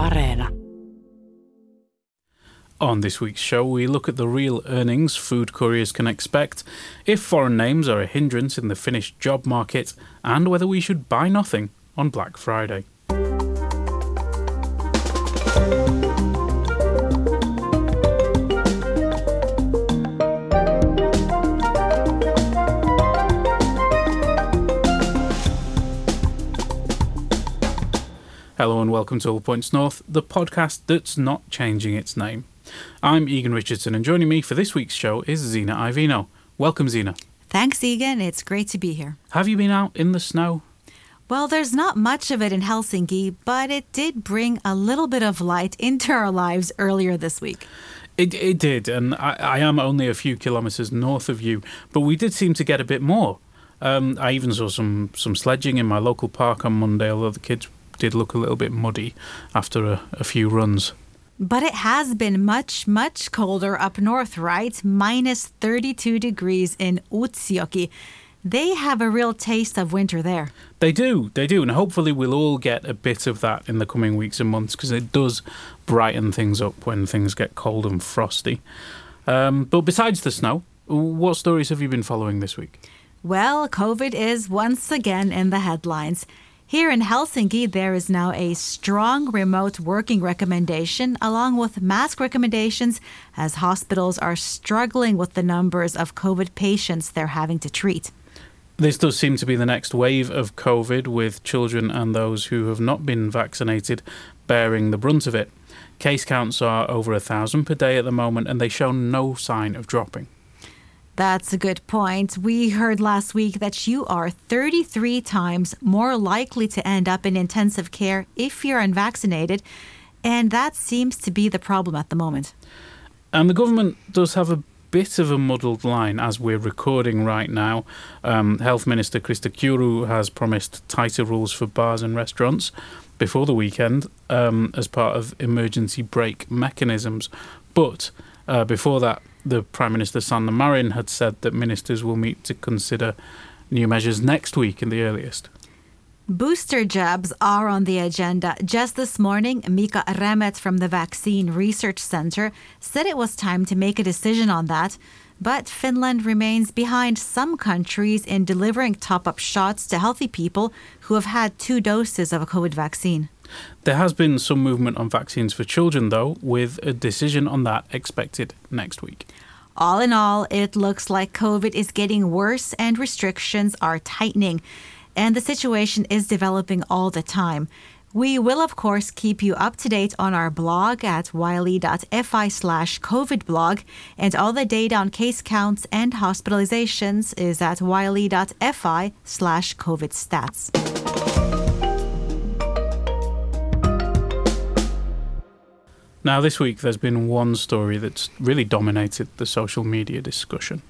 Areena. On this week's show, we look at the real earnings food couriers can expect, if foreign names are a hindrance in the Finnish job market, and whether we should buy nothing on Black Friday. Hello and welcome to All Points North, the podcast that's not changing its name. I'm Egan Richardson, and joining me for this week's show is Zena Iovino. Welcome, Zena. Thanks, Egan. It's great to be here. Have you been out in the snow? Well, there's not much of it in Helsinki, but it did bring a little bit of light into our lives earlier this week. It, it did, and I, I am only a few kilometres north of you, but we did seem to get a bit more. Um, I even saw some, some sledging in my local park on Monday, although the kids did look a little bit muddy after a, a few runs. But it has been much, much colder up north, right? Minus 32 degrees in Utsjoki. They have a real taste of winter there. They do, they do, and hopefully we'll all get a bit of that in the coming weeks and months because it does brighten things up when things get cold and frosty. Um, but besides the snow, what stories have you been following this week? Well, COVID is once again in the headlines. Here in Helsinki, there is now a strong remote working recommendation along with mask recommendations as hospitals are struggling with the numbers of COVID patients they're having to treat. This does seem to be the next wave of COVID, with children and those who have not been vaccinated bearing the brunt of it. Case counts are over a thousand per day at the moment, and they show no sign of dropping. That's a good point. We heard last week that you are 33 times more likely to end up in intensive care if you're unvaccinated, and that seems to be the problem at the moment. And the government does have a bit of a muddled line as we're recording right now. Um, Health Minister Krista Kiuru has promised tighter rules for bars and restaurants before the weekend um, as part of emergency brake mechanisms. But uh, before that, the Prime Minister Sanna Marin had said that ministers will meet to consider new measures next week in the earliest. Booster jabs are on the agenda. Just this morning, Mika Rämet from the Vaccine Research Center said it was time to make a decision on that. But Finland remains behind some countries in delivering top up shots to healthy people who have had two doses of a COVID vaccine. There has been some movement on vaccines for children, though, with a decision on that expected next week. All in all, it looks like COVID is getting worse and restrictions are tightening, and the situation is developing all the time. We will, of course, keep you up to date on our blog at yle.fi slash COVID blog, and all the data on case counts and hospitalizations is at yle.fi slash COVID stats. Now, this week there's been one story that's really dominated the social media discussion.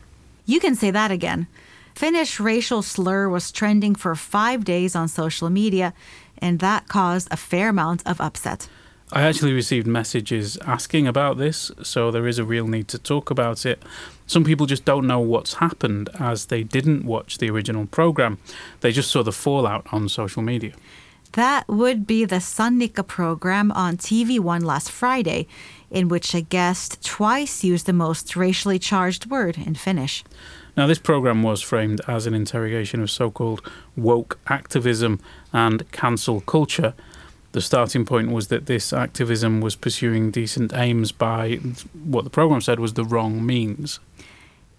You can say that again. Finnish racial slur was trending for five days on social media, and that caused a fair amount of upset. I actually received messages asking about this, so there is a real need to talk about it. Some people just don't know what's happened as they didn't watch the original program. They just saw the fallout on social media. That would be the Sannikka program on TV1 last Friday, in which a guest twice used the most racially charged word in Finnish. Now, this program was framed as an interrogation of so called woke activism and cancel culture. The starting point was that this activism was pursuing decent aims by what the program said was the wrong means.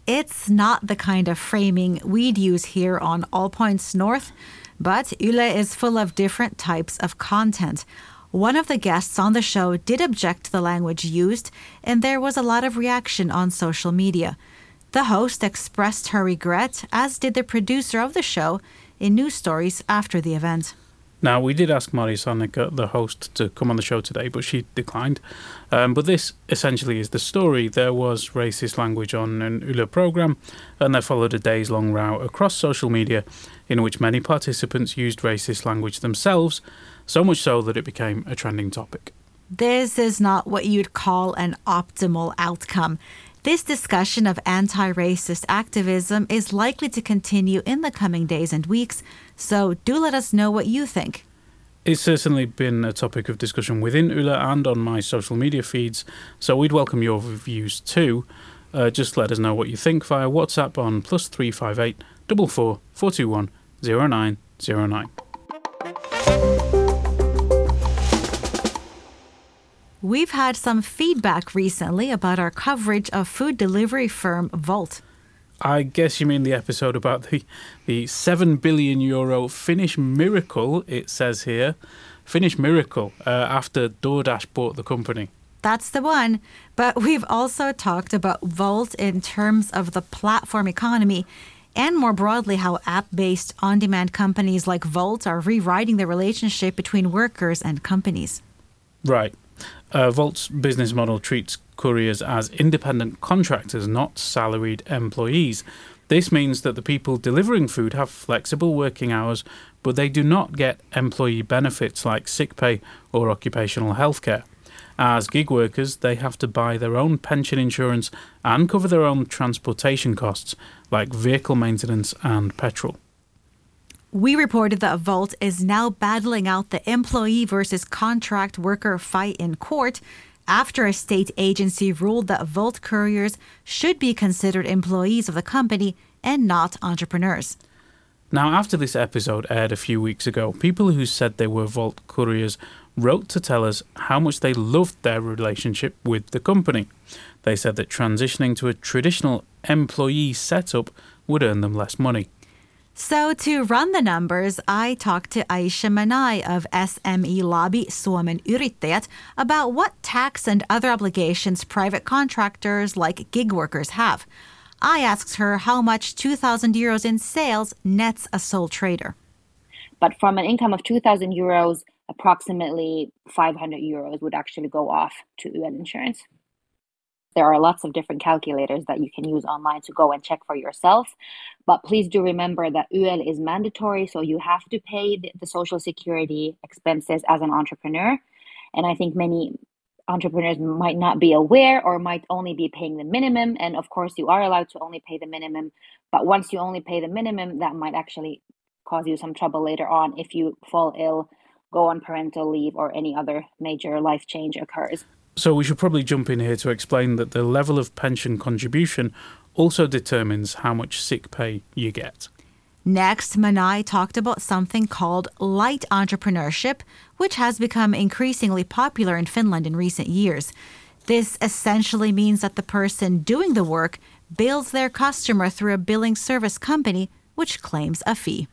It's not the kind of framing we'd use here on All Points North. But Yle is full of different types of content. One of the guests on the show did object to the language used, and there was a lot of reaction on social media. The host expressed her regret, as did the producer of the show, in news stories after the event. Now, we did ask Marja Sannikka, the host, to come on the show today, but she declined. Um, but this essentially is the story. There was racist language on an Yle program, and there followed a days long row across social media in which many participants used racist language themselves, so much so that it became a trending topic. This is not what you'd call an optimal outcome. This discussion of anti racist activism is likely to continue in the coming days and weeks, so do let us know what you think. It's certainly been a topic of discussion within Yle and on my social media feeds, so we'd welcome your views too. Uh, just let us know what you think via WhatsApp on plus 358 44 421 0909. We've had some feedback recently about our coverage of food delivery firm Wolt. I guess you mean the episode about the, the 7 billion euro Finnish miracle, it says here. Finnish miracle uh, after DoorDash bought the company. That's the one. But we've also talked about Wolt in terms of the platform economy and more broadly how app based on demand companies like Wolt are rewriting the relationship between workers and companies. Right. Uh, Wolt's business model treats couriers as independent contractors, not salaried employees. This means that the people delivering food have flexible working hours, but they do not get employee benefits like sick pay or occupational health care. As gig workers, they have to buy their own pension insurance and cover their own transportation costs, like vehicle maintenance and petrol. We reported that Wolt is now battling out the employee versus contract worker fight in court after a state agency ruled that Wolt couriers should be considered employees of the company and not entrepreneurs. Now, after this episode aired a few weeks ago, people who said they were Wolt couriers wrote to tell us how much they loved their relationship with the company. They said that transitioning to a traditional employee setup would earn them less money. So, to run the numbers, I talked to Aisha Manai of SME Lobby Suomen Yrittäjät about what tax and other obligations private contractors like gig workers have. I asked her how much 2,000 euros in sales nets a sole trader. But from an income of 2,000 euros, approximately 500 euros would actually go off to YEL insurance. There are lots of different calculators that you can use online to go and check for yourself. But please do remember that YEL is mandatory, so you have to pay the, the social security expenses as an entrepreneur. And I think many entrepreneurs might not be aware or might only be paying the minimum. And of course, you are allowed to only pay the minimum. But once you only pay the minimum, that might actually cause you some trouble later on if you fall ill, go on parental leave, or any other major life change occurs. So we should probably jump in here to explain that the level of pension contribution also determines how much sick pay you get. Next, Manai talked about something called light entrepreneurship, which has become increasingly popular in Finland in recent years. This essentially means that the person doing the work bills their customer through a billing service company, which claims a fee.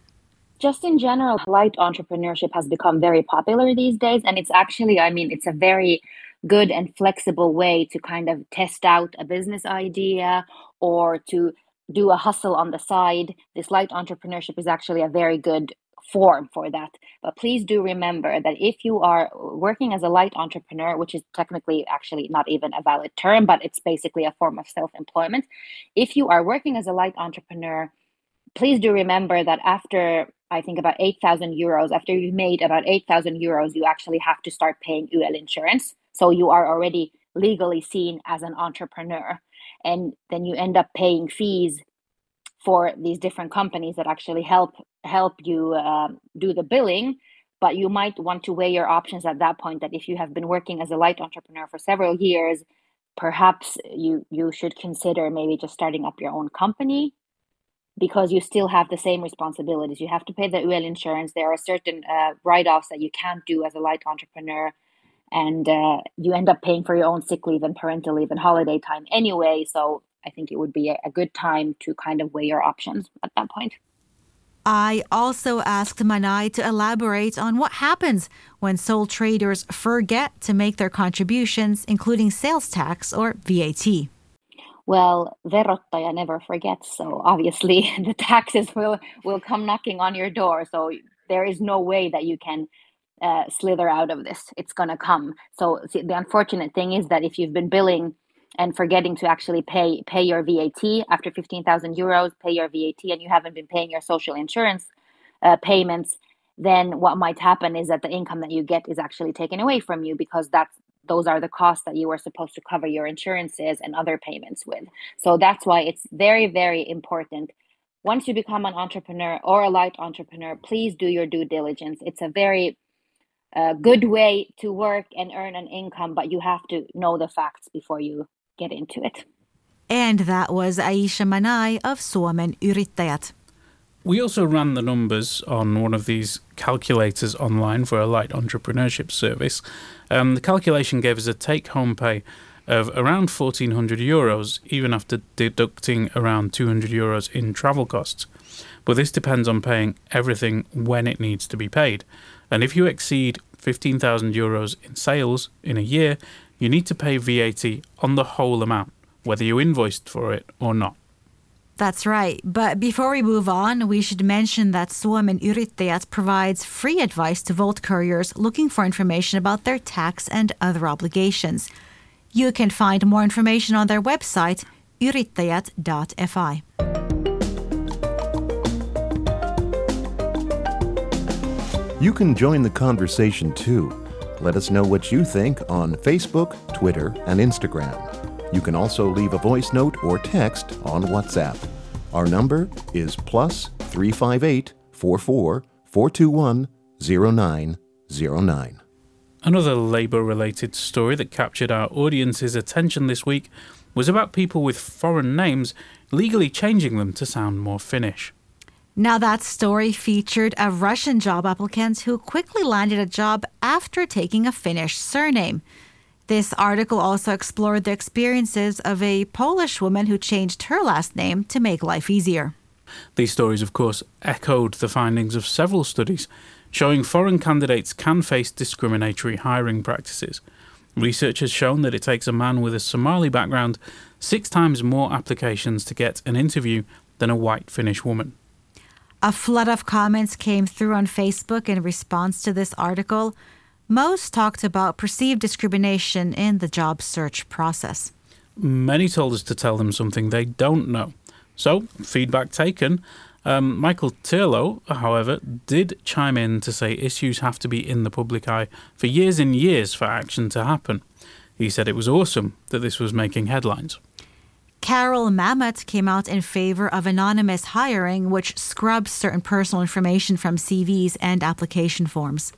Just in general, light entrepreneurship has become very popular these days. And it's actually, I mean, it's a very good and flexible way to kind of test out a business idea or to do a hustle on the side. This light entrepreneurship is actually a very good form for that. But please do remember that if you are working as a light entrepreneur, which is technically actually not even a valid term, but it's basically a form of self employment, if you are working as a light entrepreneur, please do remember that after I think about 8,000 euros, after you've made about 8,000 euros, you actually have to start paying YEL insurance. So you are already legally seen as an entrepreneur. And then you end up paying fees for these different companies that actually help help you uh, do the billing. But you might want to weigh your options at that point that if you have been working as a light entrepreneur for several years perhaps you you should consider maybe just starting up your own company because you still have the same responsibilities. You have to pay the YEL insurance. There are certain uh, write-offs that you can't do as a light entrepreneur and uh, you end up paying for your own sick leave and parental leave and holiday time anyway. So I think it would be a, a good time to kind of weigh your options at that point. I also asked Manai to elaborate on what happens when sole traders forget to make their contributions, including sales tax or VAT. Well, verottaja never forgets, so obviously the taxes will will come knocking on your door. So there is no way that you can uh, slither out of this. It's going to come. So the unfortunate thing is that if you've been billing and forgetting to actually pay pay your VAT after 15,000 euros, pay your VAT, and you haven't been paying your social insurance uh, payments, then what might happen is that the income that you get is actually taken away from you because that's those are the costs that you were supposed to cover your insurances and other payments with. So that's why it's very very important once you become an entrepreneur or a light entrepreneur, please do your due diligence. It's a very a good way to work and earn an income, but you have to know the facts before you get into it. And that was Aisha Manai of Suomen Yrittäjät. We also ran the numbers on one of these calculators online for a light entrepreneurship service. Um, the calculation gave us a take home pay of around 1400 euros, even after deducting around 200 euros in travel costs. But this depends on paying everything when it needs to be paid. And if you exceed 15,000 euros in sales in a year, you need to pay VAT on the whole amount, whether you invoiced for it or not. That's right. But before we move on, we should mention that Suomen Yrittäjät provides free advice to Wolt couriers looking for information about their tax and other obligations. You can find more information on their website, yrittäjät.fi. You can join the conversation too. Let us know what you think on Facebook, Twitter, and Instagram. You can also leave a voice note or text on WhatsApp. Our number is plus 358 44 421 0909. Another Labour related story that captured our audience's attention this week was about people with foreign names legally changing them to sound more Finnish. Now, that story featured a Russian job applicant who quickly landed a job after taking a Finnish surname. This article also explored the experiences of a Polish woman who changed her last name to make life easier. These stories, of course, echoed the findings of several studies showing foreign candidates can face discriminatory hiring practices. Research has shown that it takes a man with a Somali background six times more applications to get an interview than a white Finnish woman. A flood of comments came through on Facebook in response to this article. Most talked about perceived discrimination in the job search process. Many told us to tell them something they don't know. So, feedback taken. Um, Michael Turlow, however, did chime in to say issues have to be in the public eye for years and years for action to happen. He said it was awesome that this was making headlines. Carol Mamet came out in favor of anonymous hiring, which scrubs certain personal information from CVs and application forms.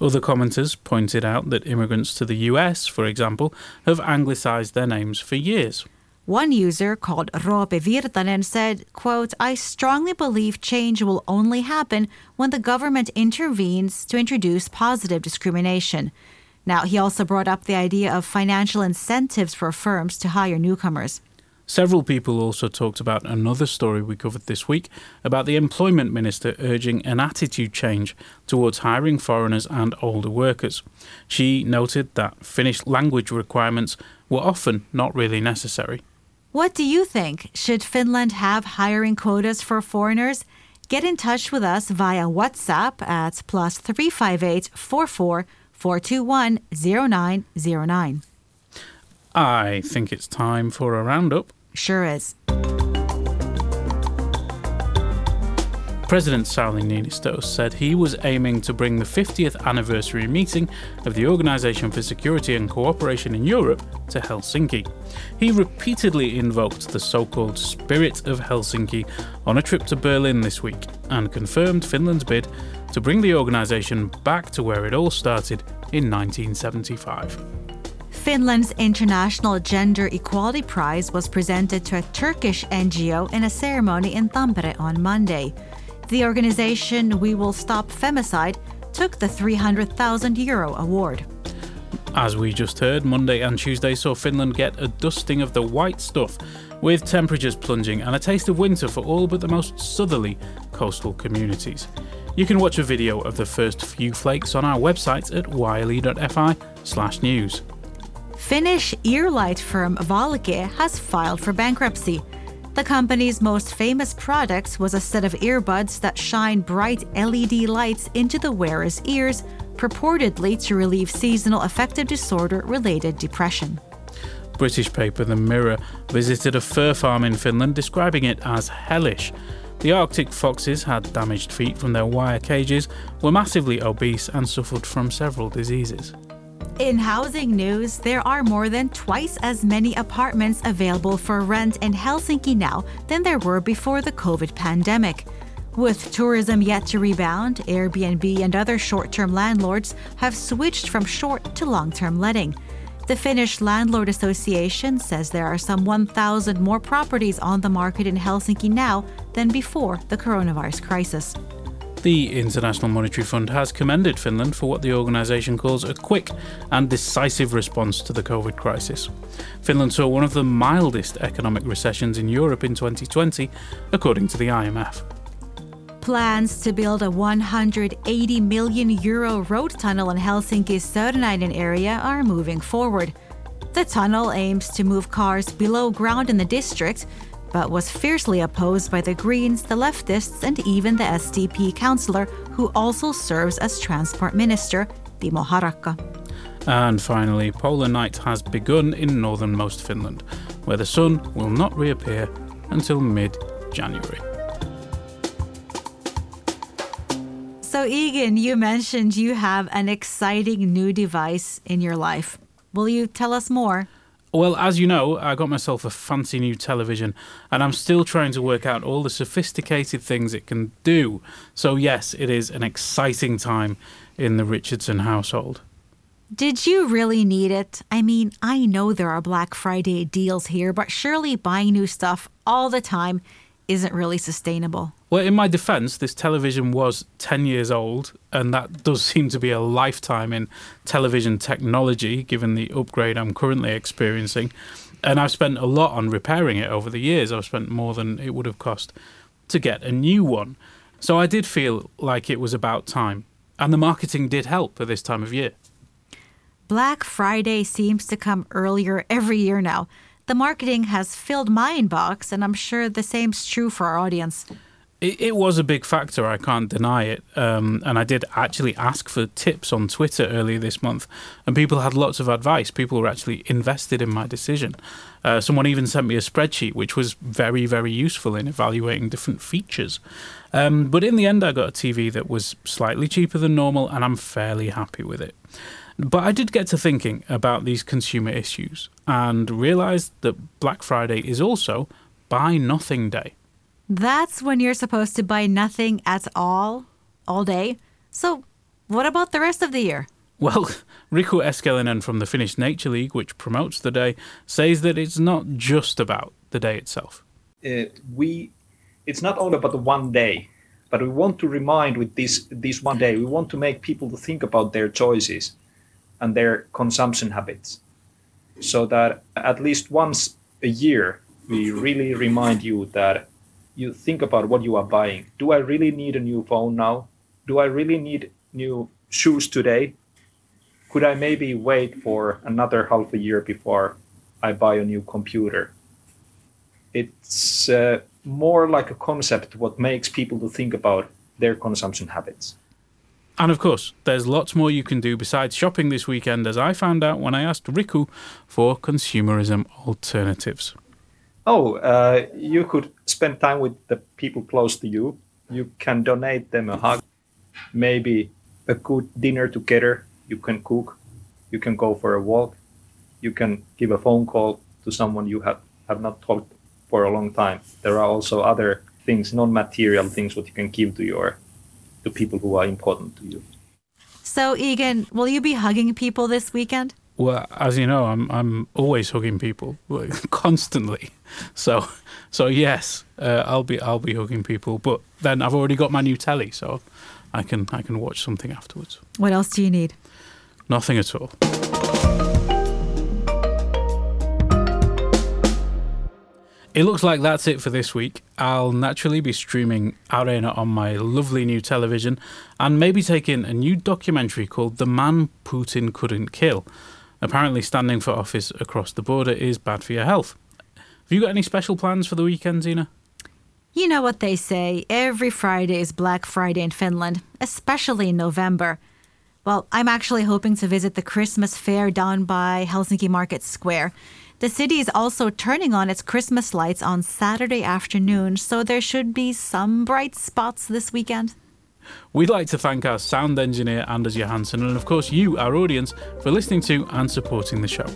Other commenters pointed out that immigrants to the US, for example, have anglicized their names for years. One user called Roope Virtanen said, quote, I strongly believe change will only happen when the government intervenes to introduce positive discrimination. Now, he also brought up the idea of financial incentives for firms to hire newcomers. Several people also talked about another story we covered this week about the employment minister urging an attitude change towards hiring foreigners and older workers. She noted that Finnish language requirements were often not really necessary. What do you think? Should Finland have hiring quotas for foreigners? Get in touch with us via WhatsApp at plus 358 44 421 0909. I think it's time for a roundup. Sure is. President Sauli Niinistö said he was aiming to bring the 50th anniversary meeting of the Organization for Security and Cooperation in Europe to Helsinki. He repeatedly invoked the so called Spirit of Helsinki on a trip to Berlin this week and confirmed Finland's bid to bring the organization back to where it all started in 1975. Finland's International Gender Equality Prize was presented to a Turkish NGO in a ceremony in Tampere on Monday. The organization We Will Stop Femicide took the 300,000 euro award. As we just heard, Monday and Tuesday saw Finland get a dusting of the white stuff, with temperatures plunging and a taste of winter for all but the most southerly coastal communities. You can watch a video of the first few flakes on our website at yle.fi/news. Finnish earlight firm Valkee has filed for bankruptcy. The company's most famous product was a set of earbuds that shine bright LED lights into the wearer's ears, purportedly to relieve seasonal affective disorder related depression. British paper The Mirror visited a fur farm in Finland, describing it as hellish. The Arctic foxes had damaged feet from their wire cages, were massively obese, and suffered from several diseases. In housing news, there are more than twice as many apartments available for rent in Helsinki now than there were before the COVID pandemic. With tourism yet to rebound, Airbnb and other short term landlords have switched from short to long term letting. The Finnish Landlord Association says there are some 1,000 more properties on the market in Helsinki now than before the coronavirus crisis. The International Monetary Fund has commended Finland for what the organisation calls a quick and decisive response to the COVID crisis. Finland saw one of the mildest economic recessions in Europe in 2020, according to the IMF. Plans to build a 180 million euro road tunnel in Helsinki's Sörnäinen area are moving forward. The tunnel aims to move cars below ground in the district but was fiercely opposed by the Greens, the leftists, and even the SDP councillor, who also serves as transport minister, Timo Harakka. And finally, polar night has begun in northernmost Finland, where the sun will not reappear until mid January. So, Egan, you mentioned you have an exciting new device in your life. Will you tell us more? Well, as you know, I got myself a fancy new television, and I'm still trying to work out all the sophisticated things it can do. So, yes, it is an exciting time in the Richardson household. Did you really need it? I mean, I know there are Black Friday deals here, but surely buying new stuff all the time isn't really sustainable. Well, in my defense, this television was 10 years old, and that does seem to be a lifetime in television technology, given the upgrade I'm currently experiencing. And I've spent a lot on repairing it over the years. I've spent more than it would have cost to get a new one. So I did feel like it was about time. And the marketing did help at this time of year. Black Friday seems to come earlier every year now. The marketing has filled my inbox, and I'm sure the same's true for our audience. It, it was a big factor, I can't deny it. Um, and I did actually ask for tips on Twitter earlier this month, and people had lots of advice. People were actually invested in my decision. Uh, someone even sent me a spreadsheet, which was very, very useful in evaluating different features. Um, but in the end, I got a TV that was slightly cheaper than normal, and I'm fairly happy with it. But I did get to thinking about these consumer issues and realised that Black Friday is also Buy Nothing Day. That's when you're supposed to buy nothing at all, all day. So, what about the rest of the year? Well, Riku Eskelinen from the Finnish Nature League, which promotes the day, says that it's not just about the day itself. Uh, we, it's not all about the one day, but we want to remind with this this one day. We want to make people to think about their choices and their consumption habits so that at least once a year we really remind you that you think about what you are buying. Do i really need a new phone now? Do i really need new shoes today? Could i maybe wait for another half a year before i buy a new computer? It's uh, more like a concept what makes people to think about their consumption habits. And of course, there's lots more you can do besides shopping this weekend, as I found out when I asked Riku for consumerism alternatives. Oh, uh, you could spend time with the people close to you. You can donate them a hug, maybe a good dinner together. You can cook. You can go for a walk. You can give a phone call to someone you have, have not talked for a long time. There are also other things, non-material things, what you can give to your to people who are important to you. So, Egan, will you be hugging people this weekend? Well, as you know, I'm I'm always hugging people constantly. So, so yes, uh, I'll be I'll be hugging people. But then I've already got my new telly, so I can I can watch something afterwards. What else do you need? Nothing at all. It looks like that's it for this week. I'll naturally be streaming Areena on my lovely new television and maybe taking a new documentary called The Man Putin Couldn't Kill. Apparently, standing for office across the border is bad for your health. Have you got any special plans for the weekend, Zena? You know what they say every Friday is Black Friday in Finland, especially in November. Well, I'm actually hoping to visit the Christmas fair down by Helsinki Market Square. The city is also turning on its Christmas lights on Saturday afternoon, so there should be some bright spots this weekend. We'd like to thank our sound engineer Anders Johansson and, of course, you, our audience, for listening to and supporting the show.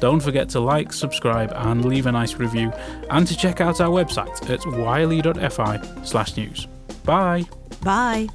Don't forget to like, subscribe, and leave a nice review, and to check out our website at yle.fi slash news. Bye. Bye.